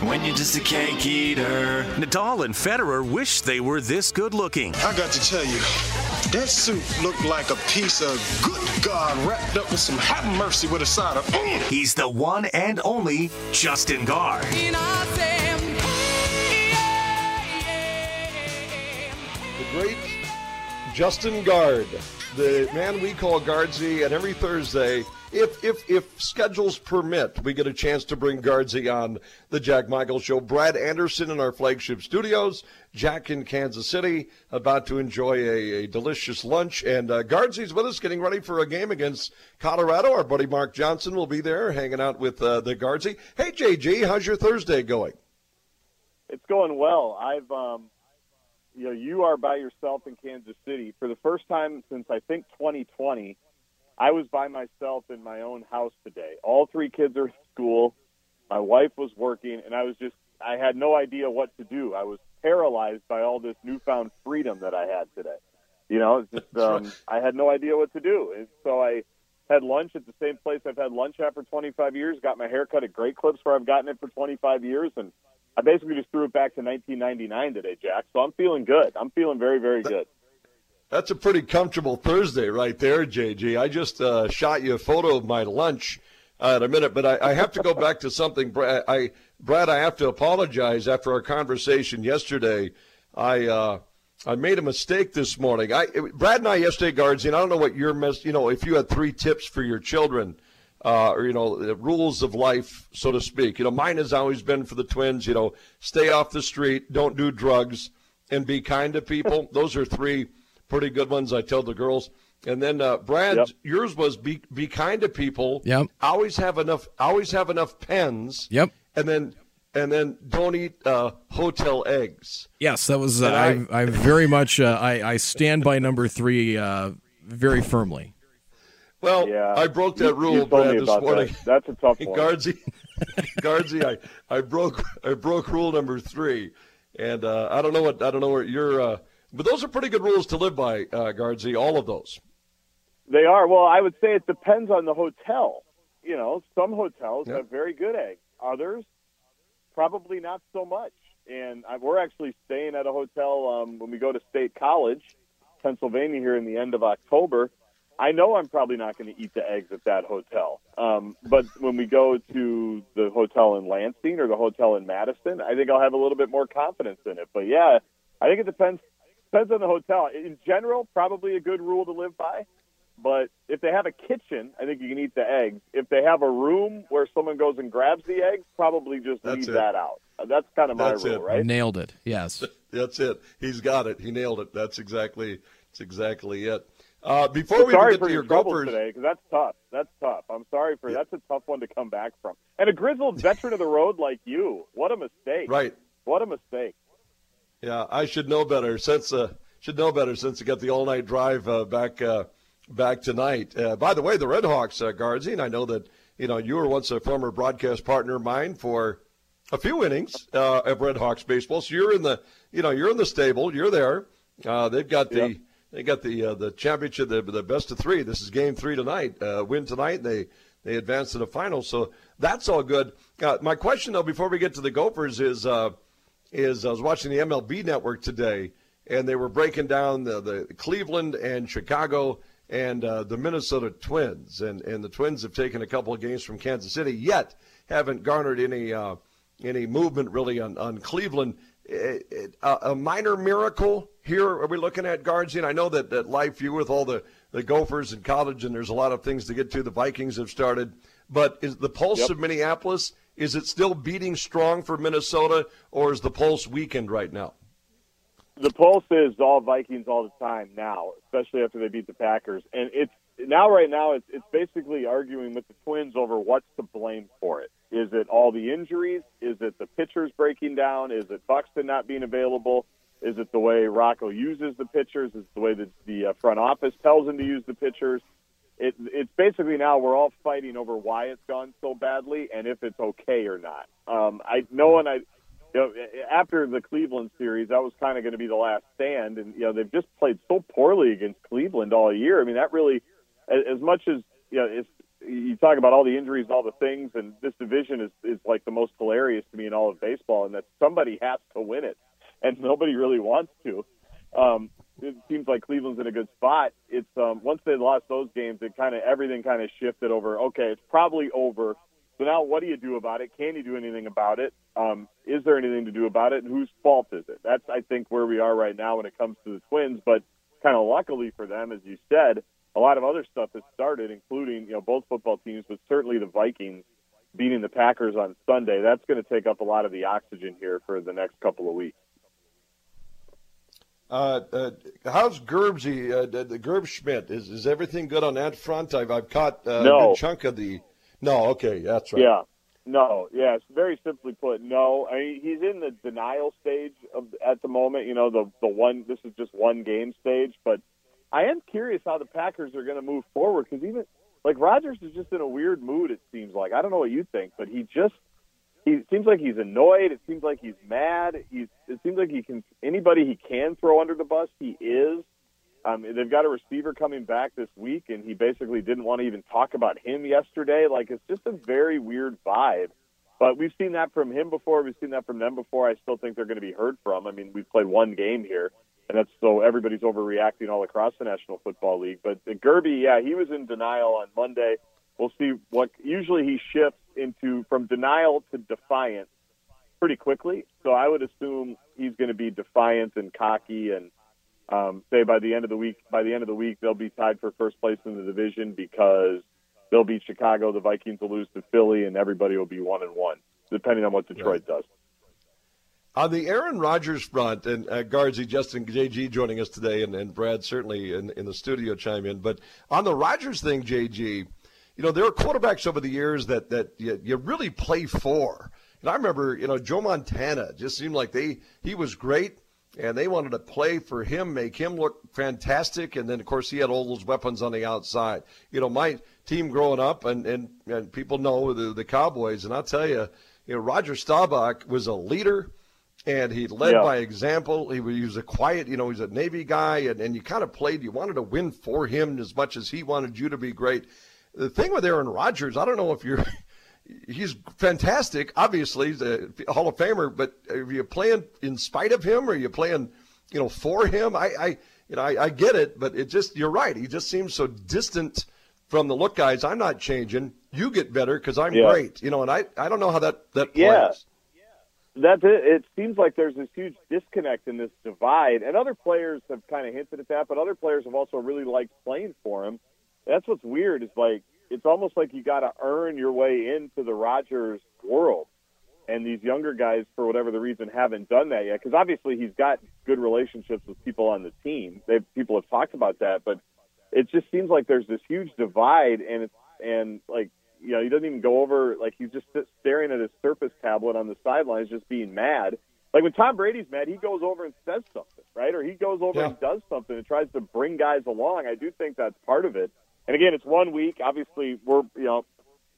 S8: when you're just a cake eater.
S5: Nadal and Federer wish they were this good looking.
S9: I got to tell you, that suit looked like a piece of good God wrapped up with some have mercy with a side of. Mm.
S5: He's the one and only Justin Gaard.
S1: The great Justin Gaard, the man we call Guardsy, and every Thursday, if if if schedules permit, we get a chance to bring Guardsy on the Jack Michael Show. Brad Anderson in our flagship studios, Jack in Kansas City, about to enjoy a, a delicious lunch, and uh, Guardsy's with us, getting ready for a game against Colorado. Our buddy Mark Johnson will be there, hanging out with uh, the Guardsy. Hey JG, how's your Thursday going?
S10: It's going well. I've, um, you know, you are by yourself in Kansas City for the first time since I think 2020. I was by myself in my own house today. All three kids are at school. My wife was working, and I was just, I had no idea what to do. I was paralyzed by all this newfound freedom that I had today. You know, it's just, um, I had no idea what to do. And so I had lunch at the same place I've had lunch at for 25 years, got my hair cut at Great Clips where I've gotten it for 25 years, and I basically just threw it back to 1999 today, Jack. So I'm feeling good. I'm feeling very, very good.
S1: That's a pretty comfortable Thursday right there, JG. I just uh, shot you a photo of my lunch uh, in a minute, but I, I have to go back to something. Brad, I, Brad, I have to apologize after our conversation yesterday. I uh, I made a mistake this morning. I Brad and I yesterday, guards, and I don't know what your mess. You know, if you had three tips for your children, uh, or you know, the rules of life, so to speak. You know, mine has always been for the twins. You know, stay off the street, don't do drugs, and be kind to people. Those are three pretty good ones. I tell the girls. And then uh, Brad,
S10: Yep.
S1: yours was be be kind to people.
S2: Yep.
S1: Always have enough. Always have enough pens.
S2: Yep.
S1: And then and then don't eat uh, hotel eggs.
S2: Yes, that was. Uh,
S1: And
S2: I, I very much. Uh, I, I stand by number three uh, very firmly.
S1: Well,
S10: Yeah.
S1: I broke that rule,
S10: you
S1: Brad, this morning.
S10: that. That's a tough one.
S1: Guardsy, Guardsy, I, I broke I broke rule number three, and uh, I don't know what I don't know what your uh, but those are pretty good rules to live by, uh, Guardsy. All of those.
S10: They are. Well, I would say it depends on the hotel. You know, some hotels
S1: Yeah.
S10: have very good eggs. Others, probably not so much. And I, we're actually staying at a hotel um, when we go to State College, Pennsylvania, here in the end of October. I know I'm probably not going to eat the eggs at that hotel. Um, but when we go to the hotel in Lansing or the hotel in Madison, I think I'll have a little bit more confidence in it. But yeah, I think it depends depends on the hotel. In general, probably a good rule to live by. But if they have a kitchen, I think you can eat the eggs. If they have a room where someone goes and grabs the eggs, probably just
S1: That's
S10: leave
S1: it.
S10: that out. Uh, That's kind of my
S1: That's
S10: rule,
S1: it.
S10: right?
S2: Nailed it. Yes.
S1: That's it. He's got it. He nailed it. That's exactly that's exactly it. Uh, before we
S10: sorry
S1: get
S10: for
S1: to
S10: your
S1: your
S10: trouble
S1: Gophers,
S10: today because that's tough. That's tough. I'm sorry for that's a tough one to come back from. And a grizzled veteran of the road like you, what a mistake!
S1: right?
S10: What a mistake.
S1: Yeah, I should know better since uh, should know better since I got the all night drive uh, back uh, back tonight. Uh, by the way, the Red Hawks, uh, and I know that you know you were once a former broadcast partner of mine for a few innings uh, of Red Hawks baseball. So you're in the you know you're in the stable. You're there. Uh, they've got the
S10: Yep.
S1: They got the uh, the championship, the, the best of three. This is game three tonight. Uh, win tonight, they they advance to the final. So that's all good. Uh, my question though, before we get to the Gophers, is uh, is I was watching the MLB Network today, and they were breaking down the, the Cleveland and Chicago and uh, the Minnesota Twins, and and the Twins have taken a couple of games from Kansas City, yet haven't garnered any uh, any movement really on on Cleveland. It- it- a a minor miracle here. Are we looking at guards? And I know that that life you with all the the Gophers in college, and there's a lot of things to get to. The Vikings have started, but is the pulse
S10: Yep.
S1: of Minneapolis? Is it still beating strong for Minnesota, or is the pulse weakened right now?
S10: the pulse is all Vikings all the time now, especially after they beat the Packers. And it's now right now it's it's basically arguing with the Twins over what's to blame for it. Is it all the injuries? Is it the pitchers breaking down? Is it Buxton not being available? Is it the way Rocco uses the pitchers? Is it the way that the uh, front office tells him to use the pitchers? It, it's basically now we're all fighting over why it's gone so badly and if it's okay or not. Um, I no one I you know, after the Cleveland series, that was kind of going to be the last stand, and you know they've just played so poorly against Cleveland all year. I mean, that really, as much as you know, it's, you talk about all the injuries all the things, and this division is is like the most hilarious to me in all of baseball, and that somebody has to win it, and nobody really wants to. Um, it seems like Cleveland's in a good spot. It's um, once they lost those games, it kind of everything kind of shifted over. Okay, it's probably over. So now, what do you do about it? Can you do anything about it? Um, is there anything to do about it? And whose fault is it? That's I think where we are right now when it comes to the Twins. But kind of luckily for them, as you said, a lot of other stuff has started, including you know both football teams, but certainly the Vikings beating the Packers on Sunday. That's going to take up a lot of the oxygen here for the next couple of weeks.
S1: Uh, uh, how's Gerbsy, uh, the Gerb Schmidt? Is is everything good on that front? I've I've caught uh,
S10: no.
S1: a good chunk of the. No, okay, that's right.
S10: Yeah, no, yes. Very simply put, no. I mean, he's in the denial stage of at the moment. You know, the the one. This is just one game stage, but I am curious how the Packers are going to move forward because even like Rodgers is just in a weird mood. It seems like I don't know what you think, but he just he seems like he's annoyed. It seems like he's mad. He's it seems like he can anybody he can throw under the bus. He is. Um, they've got a receiver coming back this week, and he basically didn't want to even talk about him yesterday. Like it's just a very weird vibe. But we've seen that from him before. We've seen that from them before. I still think they're going to be heard from. I mean, we've played one game here, and that's so everybody's overreacting all across the National Football League. But Gerby, yeah, he was in denial on Monday. We'll see what. Usually, he shifts into from denial to defiance pretty quickly. So I would assume he's going to be defiant and cocky and um, say by the end of the week, by the end of the week, they'll be tied for first place in the division because they'll beat Chicago, the Vikings will lose to Philly, and everybody will be one and one, depending on what Detroit right. does.
S1: On the Aaron Rodgers front, and uh, Guardsy, Justin, JG joining us today, and, and Brad certainly in, in the studio chime in. But on the Rodgers thing, JG, you know, there are quarterbacks over the years that, that you, you really play for. And I remember, you know, Joe Montana just seemed like they he was great and they wanted to play for him, make him look fantastic, and then of course he had all those weapons on the outside. You know, my team growing up, and and, and people know the the Cowboys, and I'll tell you, you know, Roger Staubach was a leader, and he led yeah. by example. He was, he was a quiet, you know, he's a Navy guy, and and you kind of played. You wanted to win for him as much as he wanted you to be great. The thing with Aaron Rodgers, I don't know if you're he's fantastic. Obviously, he's a Hall of Famer. But are you playing in spite of him, or are you playing, you know, for him? I, I you know, I, I get it, but it just you're right. He just seems so distant from the look, guys. I'm not changing. You get better because I'm yeah. great. You know, and I I don't know how that that plays.
S10: That's it. It seems like there's this huge disconnect in this divide, and other players have kind of hinted at that, but other players have also really liked playing for him. That's what's weird. Is like it's almost like you got to earn your way into the Rodgers world. And these younger guys, for whatever the reason, haven't done that yet. Because obviously he's got good relationships with people on the team. They people have talked about that, but it just seems like there's this huge divide, and it's and like you know he doesn't even go over like he's just staring at his Surface tablet on the sidelines, just being mad. Like when Tom Brady's mad, he goes over and says something, right? Or he goes over yeah. and does something and tries to bring guys along. I do think that's part of it. And again, it's one week. Obviously, we're you know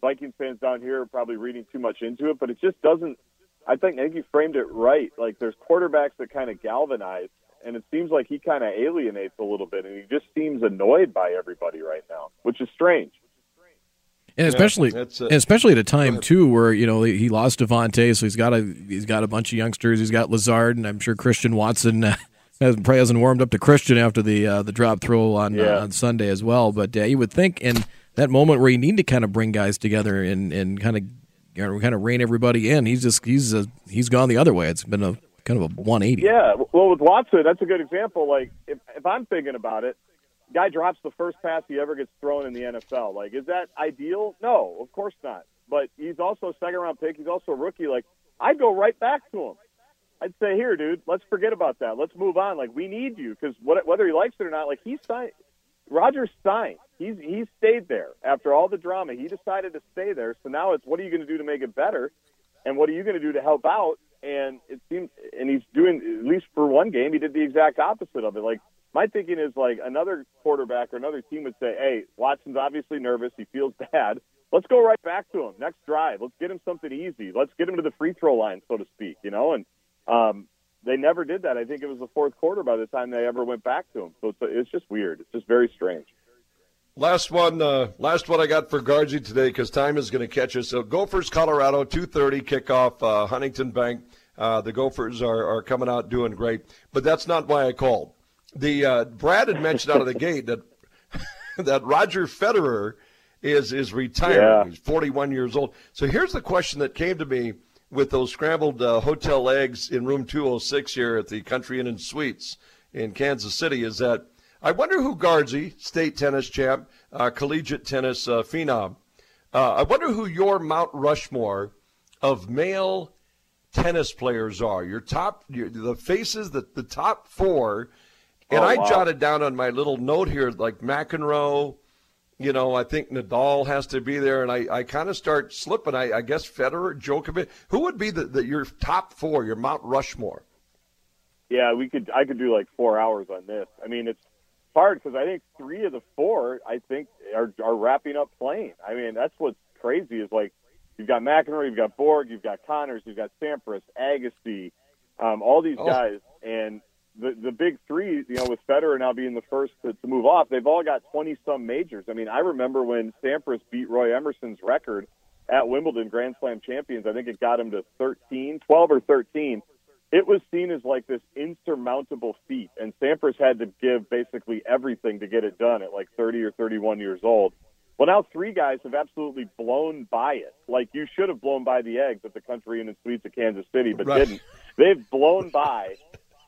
S10: Vikings fans down here are probably reading too much into it, but it just doesn't. I think I think you framed it right. Like there's quarterbacks that kind of galvanize, and it seems like he kind of alienates a little bit, and he just seems annoyed by everybody right now, which is strange.
S2: And especially, yeah, uh, especially at a time too where you know he lost Davante, so he's got a he's got a bunch of youngsters. He's got Lazard, and I'm sure Christian Watson uh, hasn't, probably hasn't warmed up to Christian after the uh, the drop throw on uh, yeah. uh, on Sunday as well. But uh, you would think in that moment where you need to kind of bring guys together and, and kind of you know, kind of rein everybody in, he's just he's a, he's gone the other way. It's been a kind of a 180.
S10: Yeah, well, with Watson, that's a good example. Like if if I'm thinking about it, guy drops the first pass he ever gets thrown in the NFL. Like, is that ideal? No, of course not. But he's also a second round pick. He's also a rookie. Like, I'd go right back to him. I'd say, here, dude, let's forget about that. Let's move on. Like, we need you because whether he likes it or not, like he signed. Rodgers signed. He's he stayed there after all the drama. He decided to stay there. So now it's what are you going to do to make it better, and what are you going to do to help out? And it seems, and he's doing at least for one game, he did the exact opposite of it. Like my thinking is like another quarterback or another team would say, "Hey, Watson's obviously nervous. He feels bad. let's go right back to him next drive. Let's get him something easy. Let's get him to the free throw line, so to speak. You know, and um, they never did that. I think it was the fourth quarter by the time they ever went back to him. So it's, it's just weird. It's just very strange.
S1: Last one, uh, last one I got for Gardsy today because time is going to catch us. So Gophers, Colorado, two thirty kickoff, uh, Huntington Bank. Uh, the Gophers are, are coming out doing great, but that's not why I called. The uh, Brad had mentioned out of the gate that that Roger Federer is is retiring.
S10: Yeah.
S1: He's forty one years old. So here's the question that came to me with those scrambled uh, hotel eggs in room two hundred six here at the Country Inn and Suites in Kansas City. Is that I wonder who Gardsy, state tennis champ, uh, collegiate tennis uh, phenom. Uh, I wonder who your Mount Rushmore of male tennis players are. Your top, your, the faces, the, the top four. And
S10: Oh,
S1: I
S10: wow.
S1: jotted down on my little note here, like McEnroe, you know, I think Nadal has to be there. And I, I kind of start slipping. I, I guess Federer, Djokovic. Who would be the, the your top four, your Mount Rushmore?
S10: Yeah, we could. I could do like four hours on this. I mean, it's hard because I think three of the four, I think, are are wrapping up playing. I mean, that's what's crazy is like you've got McEnroe, you've got Borg, you've got Connors, you've got Sampras, Agassi, um, all these
S1: Oh.
S10: guys, and the the big three, you know, with Federer now being the first to, to move off, they've all got twenty some majors. I mean, I remember when Sampras beat Roy Emerson's record at Wimbledon Grand Slam champions. I think it got him to 13, 12 or thirteen it was seen as like this insurmountable feat, and Sampras had to give basically everything to get it done at like 30 or 31 years old. Well, now three guys have absolutely blown by it. Like you should have blown by the eggs at the Country and Suites of Kansas City, but
S1: Right.
S10: didn't. They've blown by.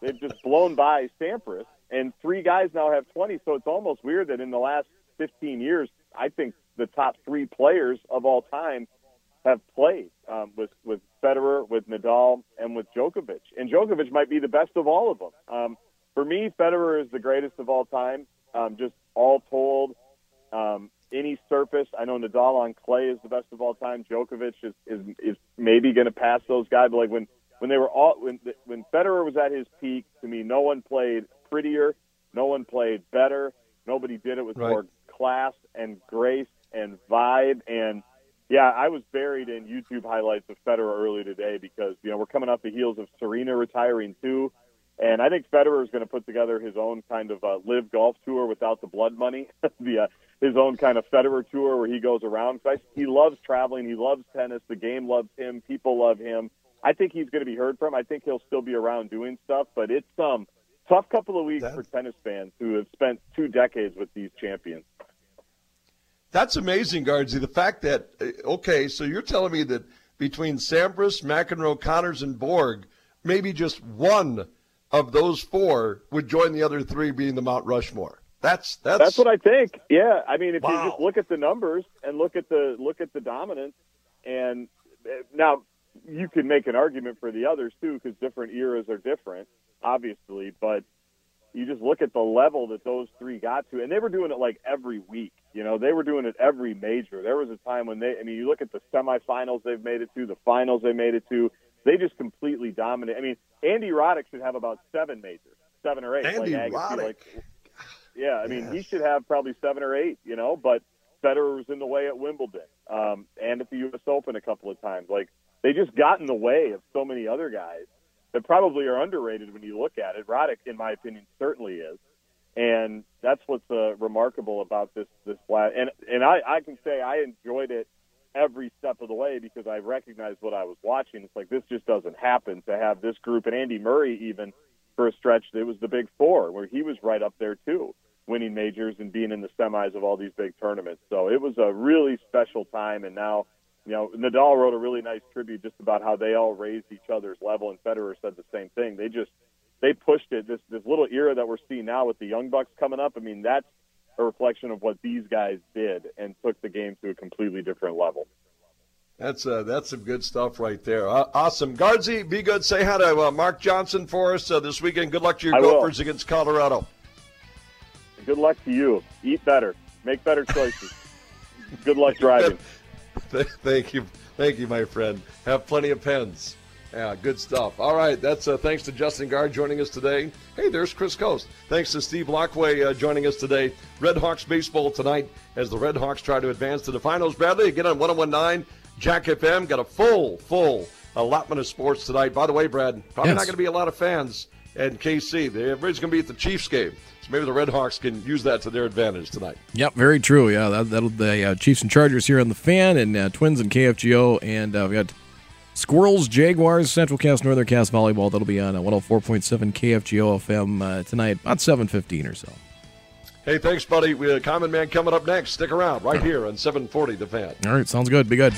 S10: They've just blown by Sampras, and three guys now have 20. So it's almost weird that in the last 15 years, I think the top three players of all time have played um, with with Federer, with Nadal, and with Djokovic. And Djokovic might be the best of all of them. Um, for me, Federer is the greatest of all time. Um, just all told, um, any surface. I know Nadal on clay is the best of all time. Djokovic is is, is maybe going to pass those guys. But like when when they were all when when Federer was at his peak, to me, no one played prettier, no one played better. Nobody did it with
S1: Right.
S10: more class and grace and vibe and yeah, I was buried in YouTube highlights of Federer early today because you know we're coming off the heels of Serena retiring too, and I think Federer is going to put together his own kind of uh, live golf tour without the blood money, the uh, his own kind of Federer tour where he goes around. 'Cause I, he loves traveling, he loves tennis, the game loves him, people love him. I think he's going to be heard from. I think he'll still be around doing stuff, but it's um tough couple of weeks
S1: That-
S10: for tennis fans who have spent two decades with these champions.
S1: That's amazing, Gardsy. The fact that uh, okay, so you're telling me that between Sampras, McEnroe, Connors, and Borg, maybe just one of those four would join the other three being the Mount Rushmore. That's that's
S10: That's what I think. Yeah, I mean, if you just look at the numbers and look at the look at the dominance, and uh, now you can make an argument for the others too, because different eras are different, obviously. But you just look at the level that those three got to, and they were doing it like every week. You know, they were doing it every major. There was a time when they, I mean, you look at the semifinals they've made it to, the finals they made it to. They just completely dominate. I mean, Andy Roddick should have about seven majors, seven or eight.
S1: Andy
S10: like
S1: Roddick.
S10: like yeah, I mean, he should have probably seven or eight, you know, but Federer was in the way at Wimbledon um, and at the U.S. Open a couple of times. Like, they just got in the way of so many other guys that probably are underrated when you look at it. Roddick, in my opinion, certainly is. And that's what's uh, remarkable about this this last. And and I, I can say I enjoyed it every step of the way because I recognized what I was watching. It's like this just doesn't happen to have this group and Andy Murray even for a stretch. It was the Big Four where he was right up there too, winning majors and being in the semis of all these big tournaments. So it was a really special time. And now, you know, Nadal wrote a really nice tribute just about how they all raised each other's level, and Federer said the same thing. They just they pushed it. This this little era that we're seeing now with the young bucks coming up. I mean, that's a reflection of what these guys did and took the game to a completely different level.
S1: That's uh, that's some good stuff right there. Uh, awesome, Gardsy, be good. Say hi to uh, Mark Johnson for us uh, this weekend. Good luck to your
S10: I will.
S1: Gophers against Colorado.
S10: Good luck to you. Eat better. Make better choices. Good luck driving.
S1: thank you, thank you, my friend. Have plenty of pens. Yeah, good stuff. All right, that's uh, thanks to Justin Gaard joining us today. Hey, there's Chris Coast. Thanks to Steve Laqua uh, joining us today. Red Hawks baseball tonight as the Red Hawks try to advance to the finals. Bradley, again on 1019 Jack FM. Got a full, full allotment of sports tonight. By the way, Brad, probably
S2: Yes.
S1: not going to be a lot of fans at KC. Everybody's going to be at the Chiefs game. So maybe the Red Hawks can use that to their advantage tonight.
S2: Yep, very true. Yeah, that, that'll the uh, Chiefs and Chargers here on the fan, and uh, Twins and KFGO, and uh, we got Squirrels, Jaguars, Central Cass, Northern Cass volleyball. That'll be on uh, 104.7 KFGO FM uh, tonight, about 7:15 or so.
S1: Hey, thanks, buddy. We, uh, Common Man coming up next. Stick around right here on 740 The Fan.
S2: All right, sounds good. Be good.